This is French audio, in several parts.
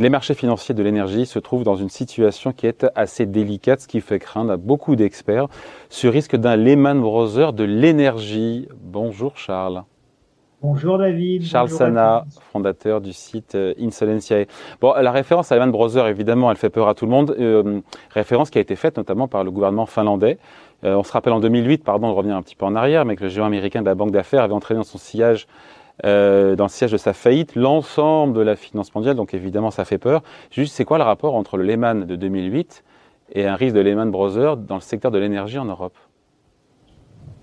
Les marchés financiers de l'énergie se trouvent dans une situation qui est assez délicate, ce qui fait craindre à beaucoup d'experts ce risque d'un Lehman Brothers de l'énergie. Bonjour Charles. Bonjour David. Charles Sana, fondateur du site euh, Insolentiae. Bon, la référence à Lehman Brothers, évidemment, elle fait peur à tout le monde. Euh, référence qui a été faite notamment par le gouvernement finlandais. Euh, on se rappelle en 2008, pardon de revenir un petit peu en arrière, mais que le géant américain de la banque d'affaires avait entraîné dans son sillage euh, dans le siège de sa faillite, l'ensemble de la finance mondiale. Donc évidemment, ça fait peur. Juste, c'est quoi le rapport entre le Lehman de 2008 et un risque de Lehman Brothers dans le secteur de l'énergie en Europe?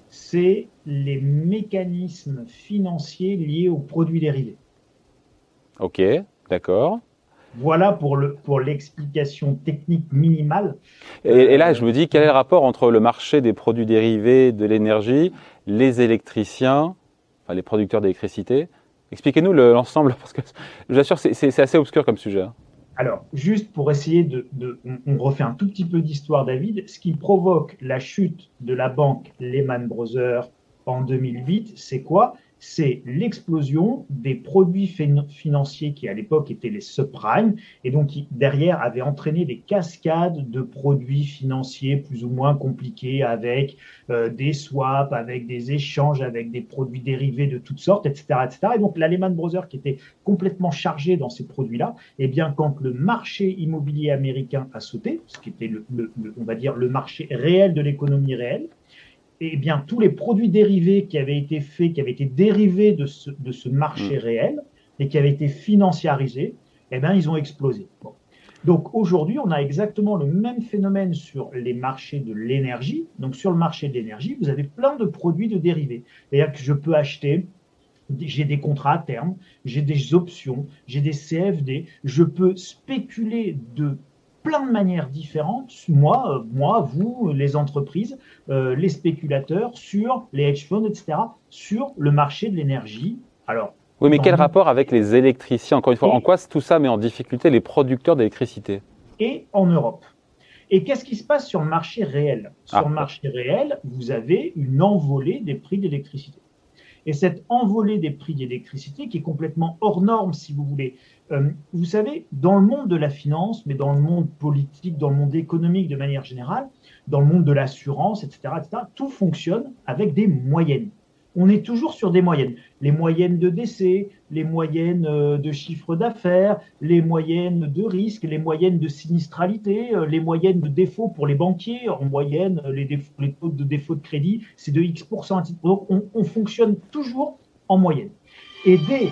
C'est les mécanismes financiers liés aux produits dérivés. Ok, d'accord. Voilà pour le pour l'explication technique minimale. et, là, je me dis, quel est le rapport entre le marché des produits dérivés de l'énergie, les électriciens les producteurs d'électricité. Expliquez-nous l'ensemble, parce que je vous assure, c'est assez obscur comme sujet. Hein. Alors, juste pour essayer de, on refait un tout petit peu d'histoire, David. Ce qui provoque la chute de la banque Lehman Brothers en 2008, c'est quoi? C'est l'explosion des produits financiers qui à l'époque étaient les subprimes et donc qui derrière avaient entraîné des cascades de produits financiers plus ou moins compliqués avec euh, des swaps, avec des échanges, avec des produits dérivés de toutes sortes, etc., etc. Et donc la Lehman Brothers qui était complètement chargé dans ces produits-là, eh bien quand le marché immobilier américain a sauté, ce qui était le on va dire le marché réel de l'économie réelle, eh bien, tous les produits dérivés qui avaient été faits, qui avaient été dérivés de ce, de ce marché mm. réel et qui avaient été financiarisés, eh bien, ils ont explosé. Donc aujourd'hui, on a exactement le même phénomène sur les marchés de l'énergie. Donc sur le marché de l'énergie, vous avez plein de produits de dérivés. C'est-à-dire que je peux acheter j'ai des contrats à terme, j'ai des options, j'ai des CFD, je peux spéculer de plein de manières différentes, moi, euh, moi vous, les entreprises, euh, les spéculateurs, sur les hedge funds, etc., sur le marché de l'énergie. Alors, oui, mais quel rapport avec les électriciens? Encore une fois, en quoi tout ça met en difficulté les producteurs d'électricité? Et en Europe. Et qu'est-ce qui se passe sur le marché réel? Sur le ah. marché réel, vous avez une envolée des prix d'électricité. Et cette envolée des prix d'électricité, qui est complètement hors norme, si vous voulez, euh, vous savez, dans le monde de la finance, mais dans le monde politique, dans le monde économique de manière générale, dans le monde de l'assurance, etc., etc., tout fonctionne avec des moyennes. On est toujours sur des moyennes. Les moyennes de décès, les moyennes euh, de chiffre d'affaires, les moyennes de risque, les moyennes de sinistralité, euh, les moyennes de défaut pour les banquiers. En moyenne, les, taux de défaut de crédit, c'est de X%. Donc, on, on fonctionne toujours en moyenne. Et dès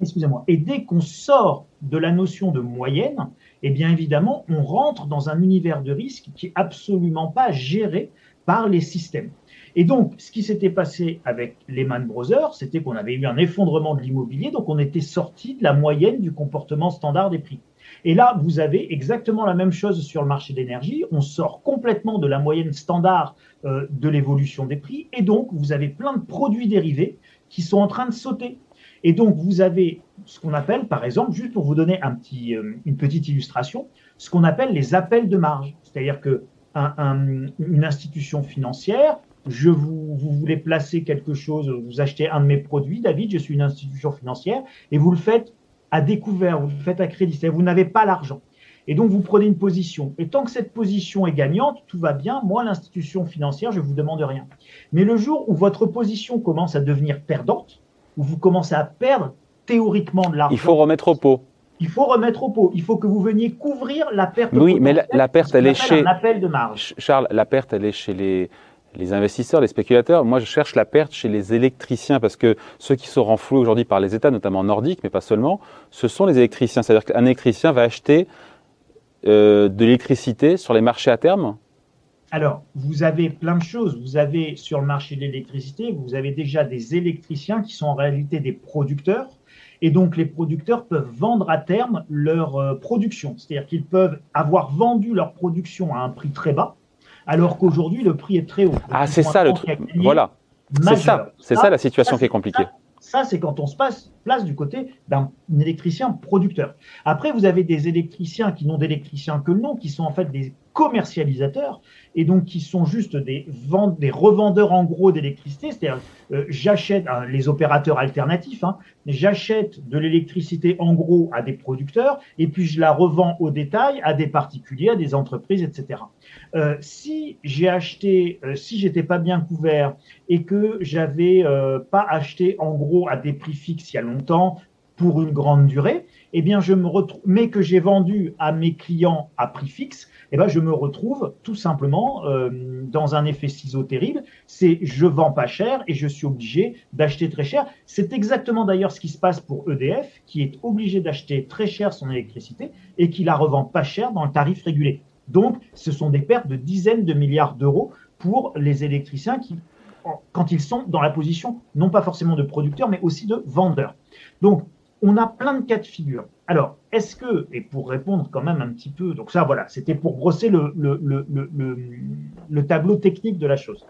excusez-moi. Et dès qu'on sort de la notion de moyenne, eh bien évidemment, on rentre dans un univers de risque qui est absolument pas géré par les systèmes. Et donc, ce qui s'était passé avec Lehman Brothers, c'était qu'on avait eu un effondrement de l'immobilier, donc on était sorti de la moyenne du comportement standard des prix. Et là, vous avez exactement la même chose sur le marché d'énergie. On sort complètement de la moyenne standard euh, de l'évolution des prix, et donc vous avez plein de produits dérivés qui sont en train de sauter. Et donc, vous avez ce qu'on appelle, par exemple, juste pour vous donner euh, une petite illustration, ce qu'on appelle les appels de marge. C'est-à-dire que une institution financière, je vous, vous voulez placer quelque chose, vous achetez un de mes produits, David, je suis une institution financière, et vous le faites à découvert, vous le faites à crédit, c'est-à-dire vous n'avez pas l'argent. Et donc, vous prenez une position. Et tant que cette position est gagnante, tout va bien. Moi, l'institution financière, je ne vous demande rien. Mais le jour où votre position commence à devenir perdante, où vous commencez à perdre théoriquement de l'argent. Il faut remettre au pot. Il faut remettre au pot. Il faut que vous veniez couvrir la perte. Oui, mais la, perte, elle est chez. Un appel de marge. Charles, la perte, elle est chez les, les investisseurs, les spéculateurs. Moi, je cherche la perte chez les électriciens parce que ceux qui sont renfloués aujourd'hui par les États, notamment nordiques, mais pas seulement, ce sont les électriciens. C'est-à-dire qu'un électricien va acheter euh, de l'électricité sur les marchés à terme alors, vous avez plein de choses. Vous avez sur le marché de l'électricité, vous avez déjà des électriciens qui sont en réalité des producteurs. Et donc, les producteurs peuvent vendre à terme leur euh, production. C'est-à-dire qu'ils peuvent avoir vendu leur production à un prix très bas, alors qu'aujourd'hui, le prix est très haut. ah, c'est ça le truc. Voilà. C'est ça, c'est ça, la situation qui est compliquée. Ça, c'est quand on se passe place du côté d'un électricien producteur. Après, vous avez des électriciens qui n'ont d'électriciens que le nom, qui sont en fait des commercialisateurs et donc qui sont juste des, revendeurs en gros d'électricité, c'est-à-dire euh, j'achète euh, les opérateurs alternatifs, hein, j'achète de l'électricité en gros à des producteurs et puis je la revends au détail à des particuliers, à des entreprises, etc. Euh, si j'ai acheté, euh, si j'étais pas bien couvert et que j'avais pas acheté en gros à des prix fixes il y a longtemps pour une grande durée, eh bien je me retrouve, mais que j'ai vendu à mes clients à prix fixe, eh ben je me retrouve tout simplement euh, dans un effet ciseau terrible. C'est je vends pas cher et je suis obligé d'acheter très cher. C'est exactement d'ailleurs ce qui se passe pour EDF, qui est obligé d'acheter très cher son électricité et qui la revend pas cher dans le tarif régulé. Donc, ce sont des pertes de dizaines de milliards d'euros pour les électriciens qui, quand ils sont dans la position non pas forcément de producteurs, mais aussi de vendeurs. Donc, on a plein de cas de figure. Alors, est-ce que, et pour répondre quand même un petit peu, donc ça voilà, c'était pour brosser le, le, tableau technique de la chose.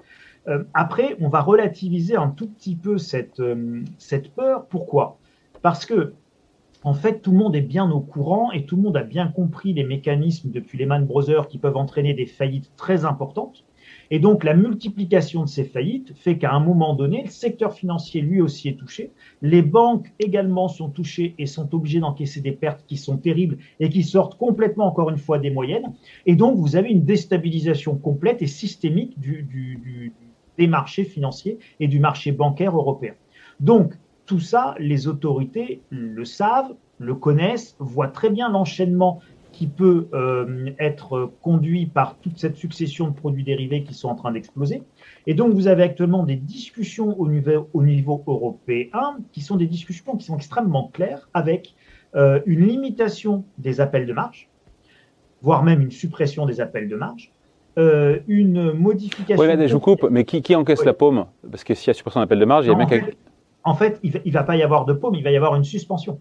Euh, après, on va relativiser un tout petit peu cette, euh, peur. Pourquoi? Parce que, en fait, tout le monde est bien au courant et tout le monde a bien compris les mécanismes depuis les Man Brothers qui peuvent entraîner des faillites très importantes. Et donc la multiplication de ces faillites fait qu'à un moment donné, le secteur financier lui aussi est touché. Les banques également sont touchées et sont obligées d'encaisser des pertes qui sont terribles et qui sortent complètement, encore une fois, des moyennes. Et donc vous avez une déstabilisation complète et systémique des marchés financiers et du marché bancaire européen. Donc tout ça, les autorités le savent, le connaissent, voient très bien l'enchaînement qui peut euh, être conduit par toute cette succession de produits dérivés qui sont en train d'exploser. Et donc, vous avez actuellement des discussions au niveau, au niveau européen qui sont des discussions qui sont extrêmement claires avec euh, une limitation des appels de marge, voire même une suppression des appels de marge, euh, une modification. Oui, mais je vous coupe, mais qui, qui encaisse la paume? Parce que s'il y a suppression d'appels de marge, il y a bien quelqu'un. En fait, il ne va pas y avoir de paume, il va y avoir une suspension.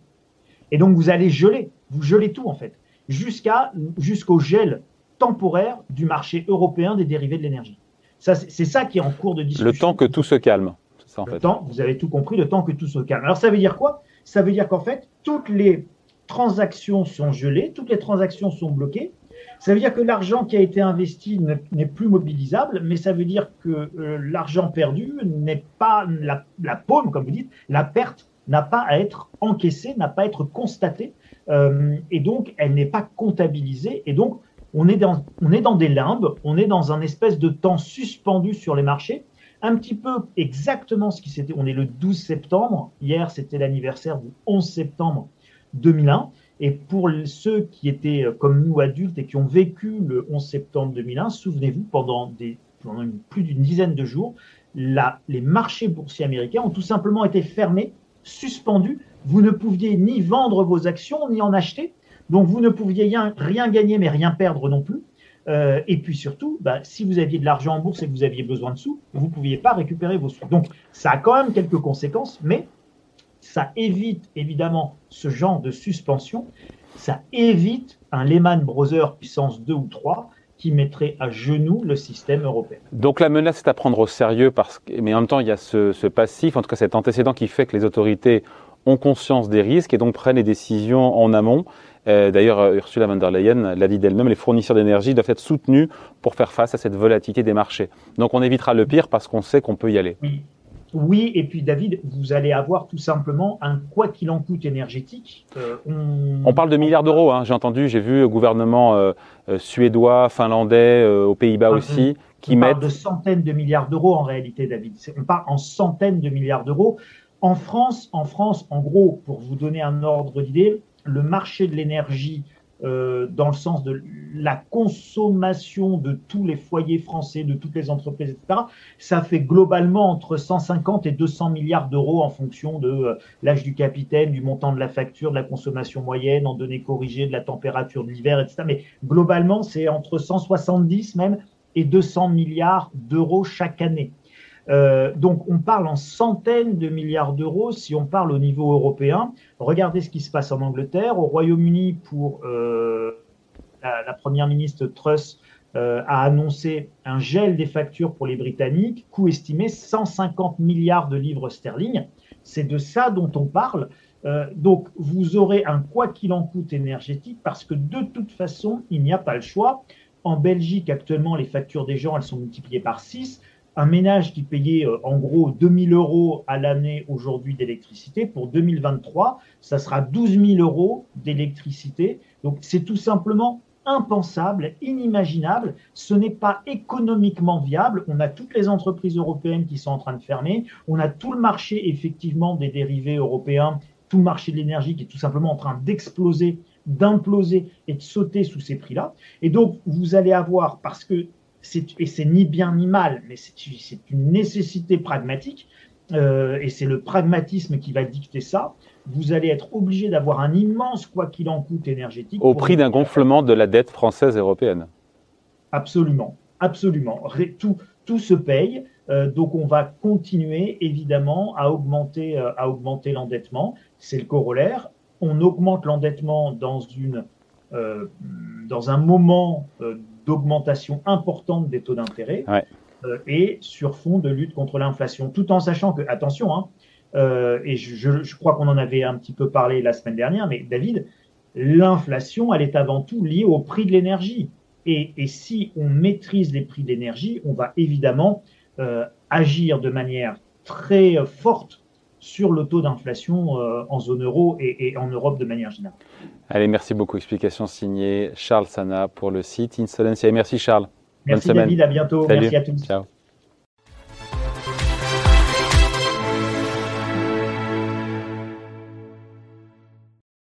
Et donc, vous allez geler, vous gelez tout en fait jusqu'à, jusqu'au gel temporaire du marché européen des dérivés de l'énergie. Ça, c'est ça qui est en cours de discussion. Le temps que tout se calme. Ça, en le temps, vous avez tout compris, le temps que tout se calme. Alors ça veut dire quoi? Ça veut dire qu'en fait, toutes les transactions sont gelées, toutes les transactions sont bloquées. Ça veut dire que l'argent qui a été investi n'est plus mobilisable, mais ça veut dire que euh, l'argent perdu n'est pas la, la paume, comme vous dites, la perte n'a pas à être encaissée, n'a pas à être constatée euh, et donc elle n'est pas comptabilisée. Et donc on est, dans, on est dans des limbes, on est dans un espèce de temps suspendu sur les marchés, un petit peu exactement ce qui s'était. On est le 12 septembre, hier c'était l'anniversaire du 11 septembre 2001. Et pour ceux qui étaient euh, comme nous adultes et qui ont vécu le 11 septembre 2001, souvenez-vous, pendant, des, pendant plus d'une dizaine de jours, les marchés boursiers américains ont tout simplement été fermés, suspendus vous ne pouviez ni vendre vos actions, ni en acheter. Donc, vous ne pouviez rien, gagner, mais rien perdre non plus. Euh, et puis surtout, bah, si vous aviez de l'argent en bourse et que vous aviez besoin de sous, vous ne pouviez pas récupérer vos sous. Donc, ça a quand même quelques conséquences, mais ça évite évidemment ce genre de suspension. Ça évite un Lehman Brothers puissance 2 ou 3 qui mettrait à genoux le système européen. Donc la menace est à prendre au sérieux, parce que, mais en même temps il y a ce, ce passif, en tout cas cet antécédent qui fait que les autorités ont conscience des risques et donc prennent les décisions en amont. Euh, d'ailleurs, euh, Ursula von der Leyen l'a dit d'elle-même, les fournisseurs d'énergie doivent être soutenus pour faire face à cette volatilité des marchés. Donc on évitera le pire parce qu'on sait qu'on peut y aller. Oui. Oui, et puis David, vous allez avoir tout simplement un quoi qu'il en coûte énergétique. Euh, on... parle de milliards d'euros, hein. j'ai entendu, j'ai vu au gouvernement suédois, finlandais, aux Pays-Bas ah, aussi, qui on mettent... parle de centaines de milliards d'euros en réalité, David. On parle en centaines de milliards d'euros. En France, en France, en gros, pour vous donner un ordre d'idée, le marché de l'énergie euh, dans le sens de la consommation de tous les foyers français, de toutes les entreprises, etc., ça fait globalement entre 150 et 200 milliards d'euros en fonction de euh, l'âge du capitaine, du montant de la facture, de la consommation moyenne, en données corrigées, de la température de l'hiver, etc. Mais globalement, c'est entre 170 même et 200 milliards d'euros chaque année. Euh, donc on parle en centaines de milliards d'euros si on parle au niveau européen. Regardez ce qui se passe en Angleterre. Au Royaume-Uni, pour euh, la, première ministre Truss euh, a annoncé un gel des factures pour les Britanniques, coût estimé 150 milliards de livres sterling. C'est de ça dont on parle. donc vous aurez un quoi qu'il en coûte énergétique parce que de toute façon, il n'y a pas le choix En Belgique, actuellement, les factures des gens, elles sont multipliées par 6 un ménage qui payait euh, en gros 2000 euros à l'année aujourd'hui d'électricité, pour 2023, ça sera 12 000 euros d'électricité. Donc c'est tout simplement impensable, inimaginable. Ce n'est pas économiquement viable. On a toutes les entreprises européennes qui sont en train de fermer. On a tout le marché effectivement des dérivés européens, tout le marché de l'énergie qui est tout simplement en train d'exploser, d'imploser et de sauter sous ces prix-là. Et donc vous allez avoir, parce que et c'est ni bien ni mal, mais c'est une nécessité pragmatique, euh, et c'est le pragmatisme qui va dicter ça. Vous allez être obligé d'avoir un immense, quoi qu'il en coûte, énergétique. Au prix d'un gonflement de la dette française et européenne. Absolument, absolument. Tout, tout se paye. Euh, donc on va continuer évidemment à augmenter, euh, à augmenter l'endettement. C'est le corollaire. On augmente l'endettement dans, une, dans un moment d'augmentation importante des taux d'intérêt euh, et sur fond de lutte contre l'inflation, tout en sachant que, attention, hein, euh, et je, crois qu'on en avait un petit peu parlé la semaine dernière, mais David, l'inflation, elle est avant tout liée au prix de l'énergie. Et, si on maîtrise les prix de l'énergie, on va évidemment euh, agir de manière très forte sur le taux d'inflation en zone euro et, en Europe de manière générale. Allez, merci beaucoup. Explication signée Charles Sana pour le site Insolencia. Merci Charles. Merci David, à bientôt. Merci à tous. Ciao.